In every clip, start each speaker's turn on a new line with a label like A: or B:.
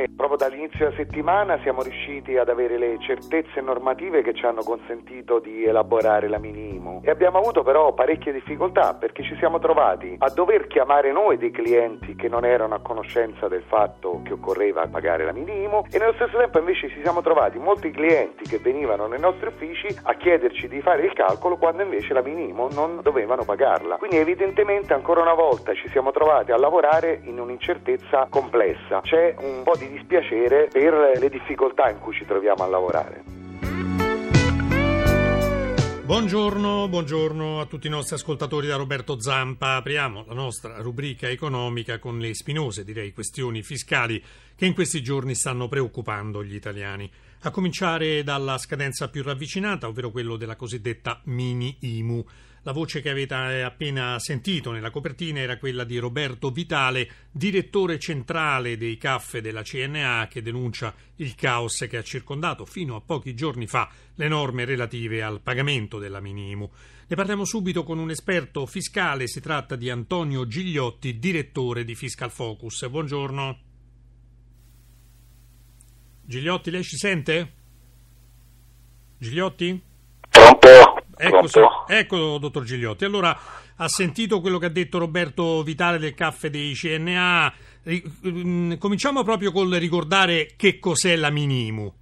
A: Noi proprio dall'inizio della settimana siamo riusciti ad avere le certezze normative che ci hanno consentito di elaborare la minimo e abbiamo avuto però parecchie difficoltà perché ci siamo trovati a dover chiamare noi dei clienti che non erano a conoscenza del fatto che occorreva pagare la minimo e nello stesso tempo invece ci siamo trovati molti clienti che venivano nei nostri uffici a chiederci di fare il calcolo quando invece la minimo non dovevano pagarla. Quindi evidentemente ancora una volta ci siamo trovati a lavorare in un'incertezza complessa. C'è un po' di dispiacere per le difficoltà in cui ci troviamo a lavorare.
B: Buongiorno, buongiorno a tutti i nostri ascoltatori da Roberto Zampa. Apriamo la nostra rubrica economica con le spinose, direi, questioni fiscali che in questi giorni stanno preoccupando gli italiani. A cominciare dalla scadenza più ravvicinata, ovvero quello della cosiddetta mini IMU. La voce che avete appena sentito nella copertina era quella di Roberto Vitale, direttore centrale dei CAF della CNA, che denuncia il caos che ha circondato fino a pochi giorni fa le norme relative al pagamento della minimu. Ne parliamo subito con un esperto fiscale, si tratta di Antonio Gigliotti, direttore di Fiscal Focus. Buongiorno. Gigliotti, lei ci sente? Gigliotti?
C: Pronto?
B: Ecco, ecco, dottor Gigliotti. Allora, ha sentito quello che ha detto Roberto Vitale del CAF dei CNA. Mm, cominciamo proprio col ricordare che cos'è la Minimu.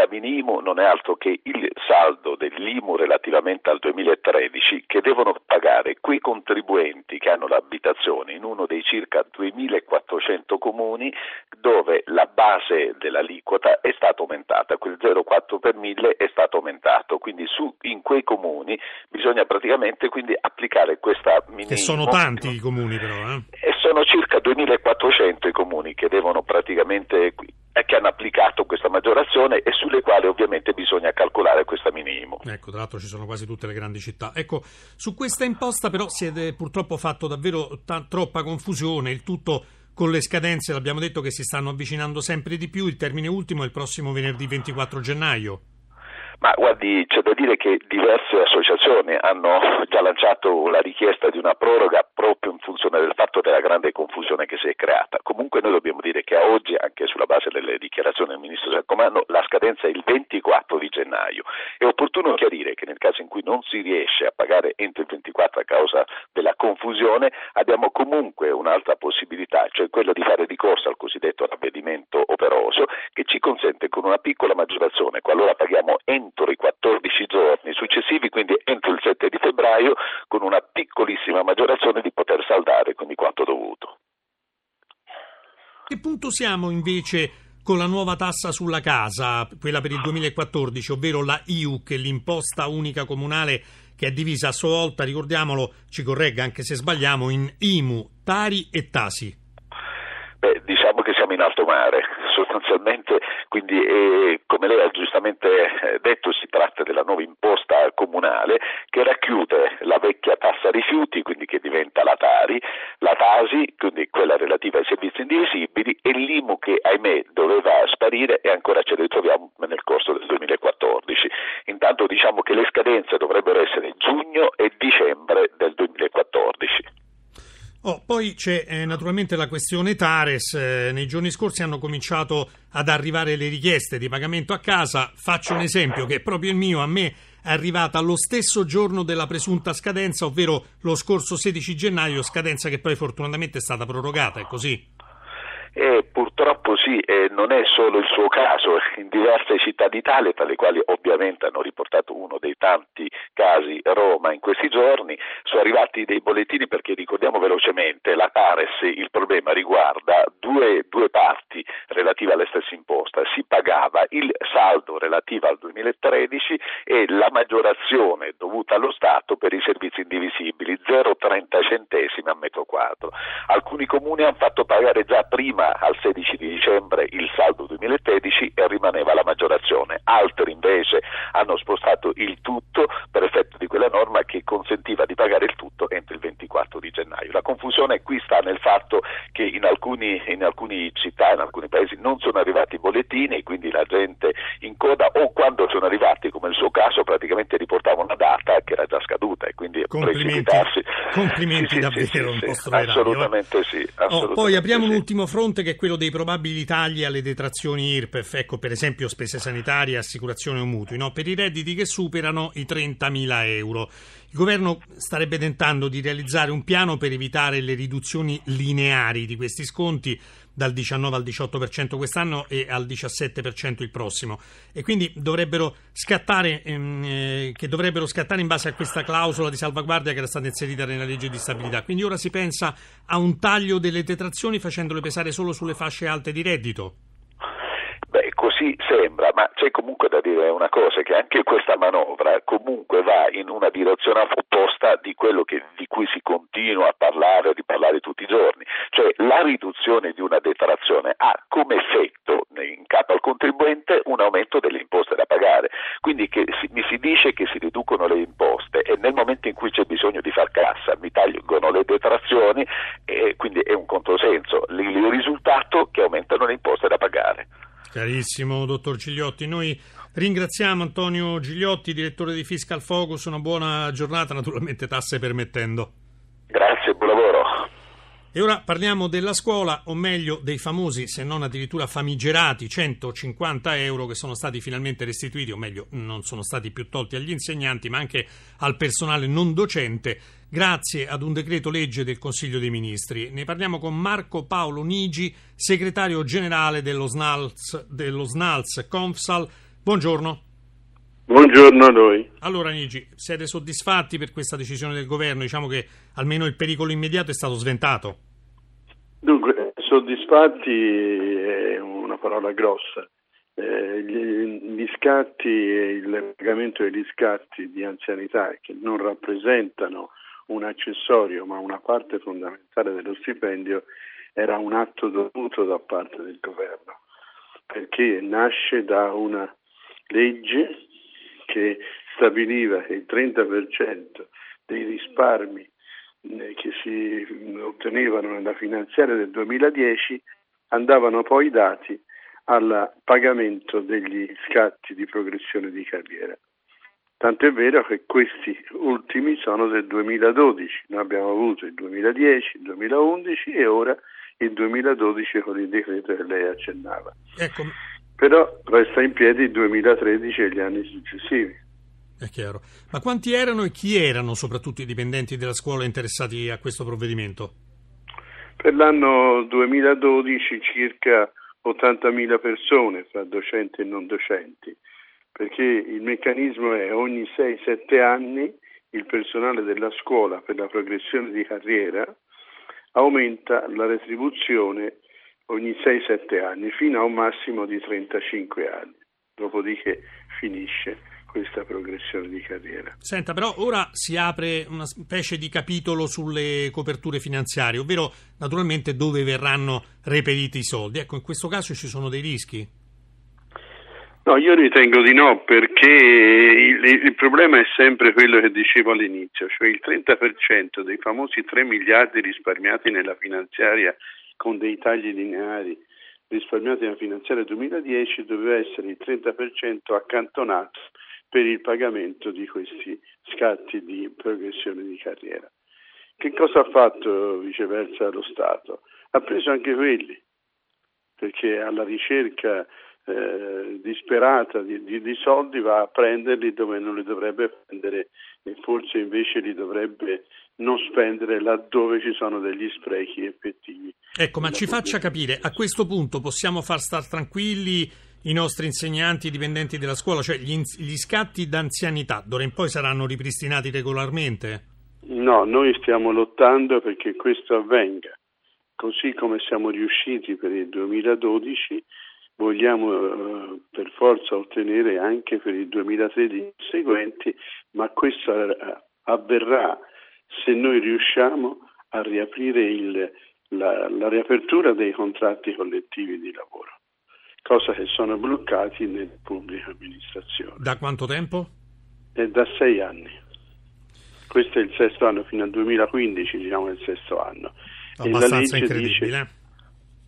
C: Beh, la Minimu non è altro che il saldo dell'IMU relativamente al 2013 che devono pagare quei contribuenti che hanno l'abitazione in uno dei circa 2400 comuni dove la base dell'aliquota è stata aumentata, quel 0,4 per mille è stato aumentato, quindi su, in quei comuni bisogna praticamente quindi applicare questa Minimu.
B: Che sono tanti i comuni però, eh?
C: E sono circa 2400 i comuni che devono praticamente che hanno applicato questa maggiorazione e sulle quali ovviamente bisogna calcolare questa minimo.
B: Ecco, tra l'altro ci sono quasi tutte le grandi città. Ecco, su questa imposta però si è purtroppo fatto davvero t- troppa confusione, il tutto con le scadenze, l'abbiamo detto che si stanno avvicinando sempre di più, il termine ultimo è il prossimo venerdì 24 gennaio.
C: Ma guardi, c'è da dire che diverse associazioni hanno già lanciato la richiesta di una proroga proprio in funzione del fatto della grande confusione che si è creata. Comunque noi dobbiamo dire che a oggi, anche sulla base delle dichiarazioni del Ministro Giaccomano, la scadenza è il 24 di gennaio. È opportuno chiarire che nel caso in cui non si riesce a pagare entro il 24 a causa della confusione, abbiamo comunque un'altra possibilità, cioè quella di fare ricorso al cosiddetto ravvedimento operoso, che ci consente con una piccola maggiorazione, qualora paghiamo entro entro i 14 giorni successivi, quindi entro il 7 di febbraio, con una piccolissima maggiorazione di poter saldare quindi quanto dovuto.
B: Che punto siamo invece con la nuova tassa sulla casa, quella per il 2014, ovvero la IUC, l'imposta unica comunale che è divisa a sua volta, ricordiamolo, ci corregga anche se sbagliamo, in IMU, Tari e Tasi?
C: Beh, diciamo che siamo in alto mare, sostanzialmente, quindi eh, come lei ha giustamente eh, detto si tratta della nuova imposta comunale che racchiude la vecchia tassa rifiuti, quindi che diventa la Tari, la Tasi, quindi quella relativa ai servizi indivisibili e l'IMU che ahimè doveva sparire e ancora ce ne ritroviamo nel corso del 2014. Intanto diciamo che le scadenze dovrebbero essere giugno e dicembre del 2014.
B: Oh, poi c'è eh, naturalmente la questione Tares. Eh, nei giorni scorsi hanno cominciato ad arrivare le richieste di pagamento a casa. Faccio un esempio che è proprio il mio. A me è arrivata lo stesso giorno della presunta scadenza, ovvero lo scorso 16 gennaio, scadenza che poi fortunatamente è stata prorogata. È così?
C: E purtroppo sì, e non è solo il suo caso, in diverse città d'Italia, tra le quali ovviamente hanno riportato uno dei tanti casi Roma in questi giorni, sono arrivati dei bollettini perché ricordiamo velocemente, la Tares, il problema riguarda due, due parti relative alla stessa imposta, si pagava il saldo relativo al 2013 e la maggiorazione dovuta allo Stato per i servizi indivisibili, 0,30 centesimi a metro quadro. Alcuni comuni hanno fatto pagare già prima al 16 13 di dicembre il saldo 2013 e rimaneva la maggiorazione. Altri invece hanno spostato il tutto per effetto di quella norma che consentiva di pagare il tutto entro il 24 di gennaio. La confusione qui sta nel fatto che in alcuni, in alcune città, in alcuni paesi non sono arrivati i bollettini, e quindi la gente in coda o quando sono arrivati, come nel suo
B: caso, praticamente riportava una data che era già scaduta e quindi
C: precipitarsi.
B: Complimenti
C: sì,
B: davvero,
C: sì, sì,
B: sì, eh.
C: assolutamente sì. Assolutamente oh,
B: poi apriamo un ultimo fronte che è quello dei probabili tagli alle detrazioni IRPEF, ecco per esempio spese sanitarie, assicurazioni o mutui, no? per i redditi che superano i 30.000 euro. Il governo starebbe tentando di realizzare un piano per evitare le riduzioni lineari di questi sconti dal 19 al 18% quest'anno e al 17% il prossimo e quindi dovrebbero scattare ehm, eh, che dovrebbero scattare in base a questa clausola di salvaguardia che era stata inserita nella legge di stabilità. Quindi ora si pensa a un taglio delle detrazioni facendole pesare solo sulle fasce alte di reddito.
C: Così sembra, ma c'è comunque da dire una cosa, che anche questa manovra comunque va in una direzione opposta di quello che, di cui si continua a parlare, a riparlare tutti i giorni. Cioè la riduzione di una detrazione ha come effetto in capo al contribuente un aumento delle imposte da pagare. Quindi si, mi si dice che si riducono le imposte e nel momento in cui c'è bisogno di far cassa mi tagliano le detrazioni e quindi è un controsenso. Il risultato è che aumentano le imposte da pagare.
B: Carissimo dottor Gigliotti, noi ringraziamo Antonio Gigliotti, direttore di Fiscal Focus, una buona giornata, naturalmente tasse permettendo. E ora parliamo della scuola, o meglio dei famosi, se non addirittura famigerati, 150 euro che sono stati finalmente restituiti, o meglio non sono stati più tolti agli insegnanti, ma anche al personale non docente, grazie ad un decreto legge del Consiglio dei Ministri. Ne parliamo con Marco Paolo Nigi, segretario generale dello SNALS, dello SNALS Confsal. Buongiorno.
D: Buongiorno a noi.
B: Allora Nigi, siete soddisfatti per questa decisione del governo? Diciamo che almeno il pericolo immediato è stato sventato.
D: Dunque, soddisfatti è una parola grossa. Eh, gli, gli scatti e il pagamento degli scatti di anzianità che non rappresentano un accessorio ma una parte fondamentale dello stipendio era un atto dovuto da parte del governo perché nasce da una legge che stabiliva che il 30% dei risparmi che si ottenevano nella finanziaria del 2010 andavano poi dati al pagamento degli scatti di progressione di carriera. Tanto è vero che questi ultimi sono del 2012, noi abbiamo avuto il 2010, il 2011 e ora il 2012 con il decreto che lei accennava.
B: Ecco.
D: Però resta in piedi il 2013 e gli anni successivi.
B: È chiaro. Ma quanti erano e chi erano soprattutto i dipendenti della scuola interessati a questo provvedimento?
D: Per l'anno 2012 circa 80.000 persone, fra docenti e non docenti, perché il meccanismo è ogni 6-7 anni il personale della scuola per la progressione di carriera aumenta la retribuzione ogni 6-7 anni fino a un massimo di 35 anni, dopodiché finisce questa progressione di carriera.
B: Senta, però ora si apre una specie di capitolo sulle coperture finanziarie, ovvero naturalmente dove verranno reperiti i soldi. Ecco, in questo caso ci sono dei rischi?
D: No, io ritengo di no, perché il, il, problema è sempre quello che dicevo all'inizio, cioè il 30% dei famosi 3 miliardi risparmiati nella finanziaria con dei tagli lineari risparmiati nella finanziaria 2010 doveva essere il 30% accantonato per il pagamento di questi scatti di progressione di carriera. Che cosa ha fatto viceversa lo Stato? Ha preso anche quelli, perché alla ricerca eh, disperata di, di, di, soldi va a prenderli dove non li dovrebbe prendere e forse invece li dovrebbe non spendere laddove ci sono degli sprechi effettivi.
B: Ecco, ma ci faccia capire, a questo punto possiamo far star tranquilli i nostri insegnanti e dipendenti della scuola, cioè gli, gli scatti d'anzianità, d'ora in poi saranno ripristinati regolarmente?
D: No, noi stiamo lottando perché questo avvenga. Così come siamo riusciti per il 2012, vogliamo eh, per forza ottenere anche per il 2013 seguenti, ma questo avverrà se noi riusciamo a riaprire il, la, la riapertura dei contratti collettivi di lavoro, cosa che sono bloccati nelle pubbliche amministrazioni.
B: Da quanto tempo?
D: È da sei anni. Questo è il sesto anno, fino al 2015 diciamo è il sesto anno.
B: Abbastanza incredibile.
D: Dice,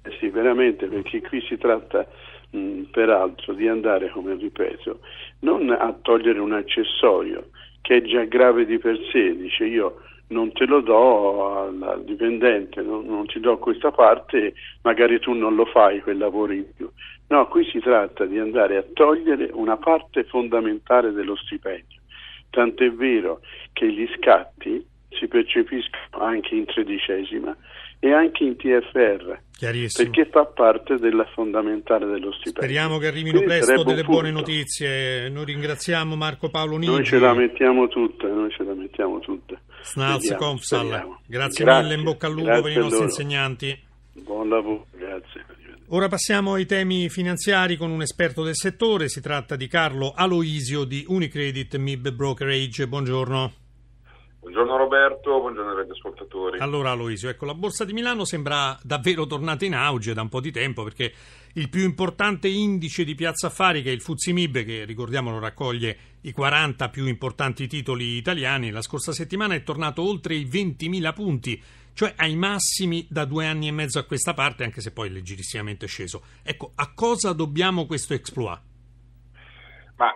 D: eh sì, veramente, perché qui si tratta mh, peraltro di andare, come ripeto, non a togliere un accessorio che è già grave di per sé, dice io non te lo do al, dipendente, non, non, ti do questa parte, magari tu non lo fai quel lavoro in più. No, qui si tratta di andare a togliere una parte fondamentale dello stipendio. Tant'è vero che gli scatti si percepiscono anche in tredicesima e anche in TFR perché fa parte della fondamentale dello stipendio.
B: Speriamo che arrivino Quindi presto delle buone notizie. Noi ringraziamo Marco Paolo Nigi.
D: Noi ce la mettiamo tutte, noi ce la mettiamo tutte.
B: Snalz Confsal. Grazie, grazie, mille, in bocca al lupo per i nostri insegnanti.
D: Buon lavoro, grazie.
B: Ora passiamo ai temi finanziari con un esperto del settore. Si tratta di Carlo Aloisio di Unicredit MIB Brokerage. Buongiorno.
E: Buongiorno Roberto, buongiorno ai ascoltatori.
B: Allora Aloisio, ecco, la Borsa di Milano sembra davvero tornata in auge da un po' di tempo perché il più importante indice di piazza affari, che è il Fuzimib, che ricordiamolo raccoglie i 40 più importanti titoli italiani, la scorsa settimana è tornato oltre i 20.000 punti, cioè ai massimi da due anni e mezzo a questa parte, anche se poi leggerissimamente sceso. Ecco, a cosa dobbiamo questo exploit?
E: Ma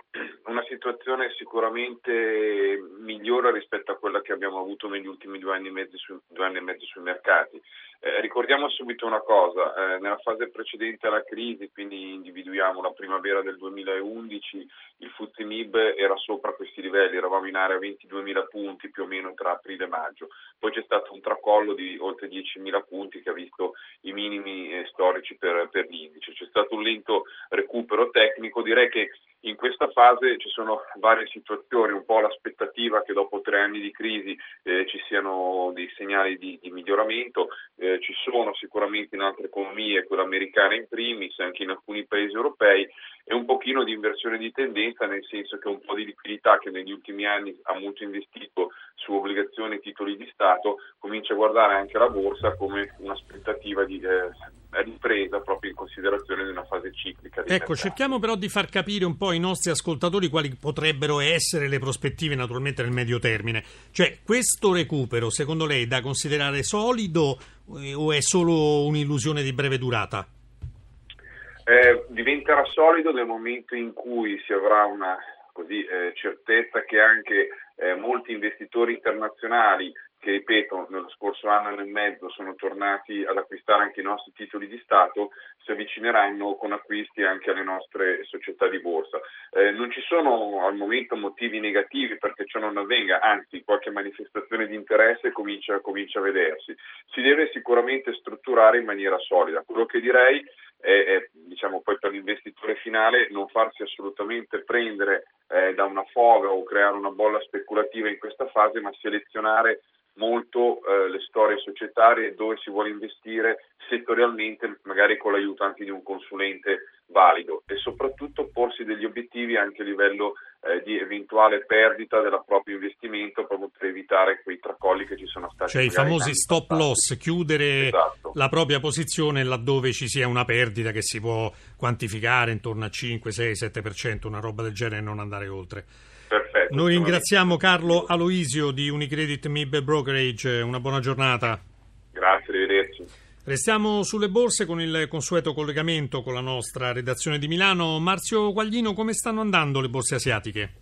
E: una situazione sicuramente migliore rispetto a quella che abbiamo avuto negli ultimi due anni e mezzo, su, anni e mezzo sui mercati. Eh, ricordiamo subito una cosa, eh, nella fase precedente alla crisi, quindi individuiamo la primavera del 2011, il FTSE MIB era sopra questi livelli, eravamo in area 22.000 punti più o meno tra aprile e maggio, poi c'è stato un tracollo di oltre 10.000 punti che ha visto i minimi eh, storici per, per l'indice, c'è stato un lento recupero tecnico, direi che in questa fase ci sono varie situazioni, un po' l'aspettativa che dopo tre anni di crisi eh, ci siano dei segnali di, di miglioramento, eh, ci sono sicuramente in altre economie, quella americana in primis, anche in alcuni paesi europei, e un pochino di inversione di tendenza, nel senso che un po' di liquidità che negli ultimi anni ha molto investito su obbligazioni e titoli di Stato, comincia a guardare anche la borsa come un'aspettativa di eh, ripresa proprio in considerazione di una fase ciclica.
B: ecco, mercato. cerchiamo però di far capire un po' ai nostri ascoltatori quali potrebbero essere le prospettive naturalmente nel medio termine. Cioè, questo recupero, secondo lei, è da considerare solido eh, o è solo un'illusione di breve durata?
E: Eh, diventerà solido nel momento in cui si avrà una così, eh, certezza che anche eh, molti investitori internazionali che ripeto nello scorso anno, e mezzo sono tornati ad acquistare anche i nostri titoli di Stato, si avvicineranno con acquisti anche alle nostre società di borsa. Eh, non ci sono al momento motivi negativi perché ciò non avvenga, anzi qualche manifestazione di interesse comincia, comincia a vedersi. Si deve sicuramente strutturare in maniera solida. Quello che direi è, è diciamo poi per l'investitore finale non farsi assolutamente prendere eh, da una foga o creare una bolla speculativa in questa fase, ma selezionare molto eh, le storie societarie dove si vuole investire settorialmente, magari con l'aiuto anche di un consulente valido e soprattutto porsi degli obiettivi anche a livello eh, di eventuale perdita del proprio investimento proprio per evitare quei tracolli che ci sono stati.
B: Cioè i famosi stop loss, chiudere esatto. la propria posizione laddove ci sia una perdita che si può quantificare intorno a 5, 6, 7%, una roba del genere e non andare oltre.
E: Perfetto.
B: Noi ringraziamo Carlo Aloisio di Unicredit MIB Brokerage. Una buona giornata.
E: Grazie, arrivederci.
B: Restiamo sulle borse con il consueto collegamento con la nostra redazione di Milano. Marzio Quaglino, come stanno andando le borse asiatiche?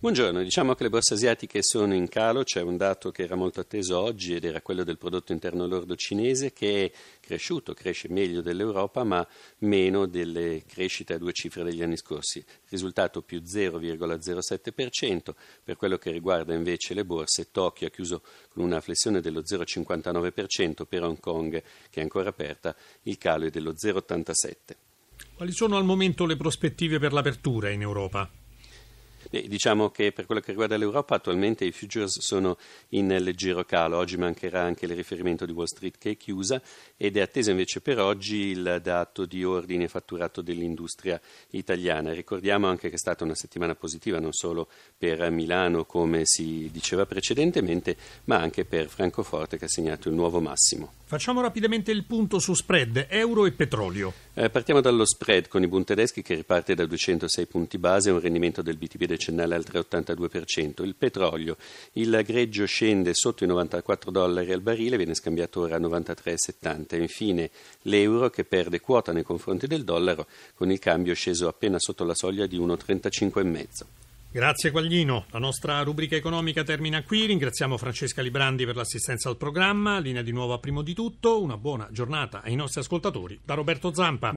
F: Buongiorno, diciamo che le borse asiatiche sono in calo, c'è un dato che era molto atteso oggi ed era quello del prodotto interno lordo cinese che è cresciuto, cresce meglio dell'Europa ma meno delle crescite a due cifre degli anni scorsi, risultato più 0,07%, per quello che riguarda invece le borse Tokyo ha chiuso con una flessione dello 0,59%, per Hong Kong che è ancora aperta il calo è dello 0,87%.
B: Quali sono al momento le prospettive per l'apertura in Europa?
F: Beh, diciamo che per quello che riguarda l'Europa attualmente i futures sono in leggero calo, oggi mancherà anche il riferimento di Wall Street che è chiusa ed è atteso invece per oggi il dato di ordine fatturato dell'industria italiana. Ricordiamo anche che è stata una settimana positiva non solo per Milano come si diceva precedentemente, ma anche per Francoforte che ha segnato il nuovo massimo.
B: Facciamo rapidamente il punto su spread, euro e petrolio.
F: Eh, partiamo dallo spread con i Bund tedeschi che riparte da 206 punti base e un rendimento del BTP decennale al 3,82%. Il petrolio, il greggio scende sotto i 94 dollari al barile, viene scambiato ora a 93,70. Infine l'euro che perde quota nei confronti del dollaro con il cambio sceso appena sotto la soglia di 1,35,5.
B: Grazie Quaglino. La nostra rubrica economica termina qui. Ringraziamo Francesca Librandi per l'assistenza al programma. Linea di nuovo a primo di tutto. Una buona giornata ai nostri ascoltatori da Roberto Zampa.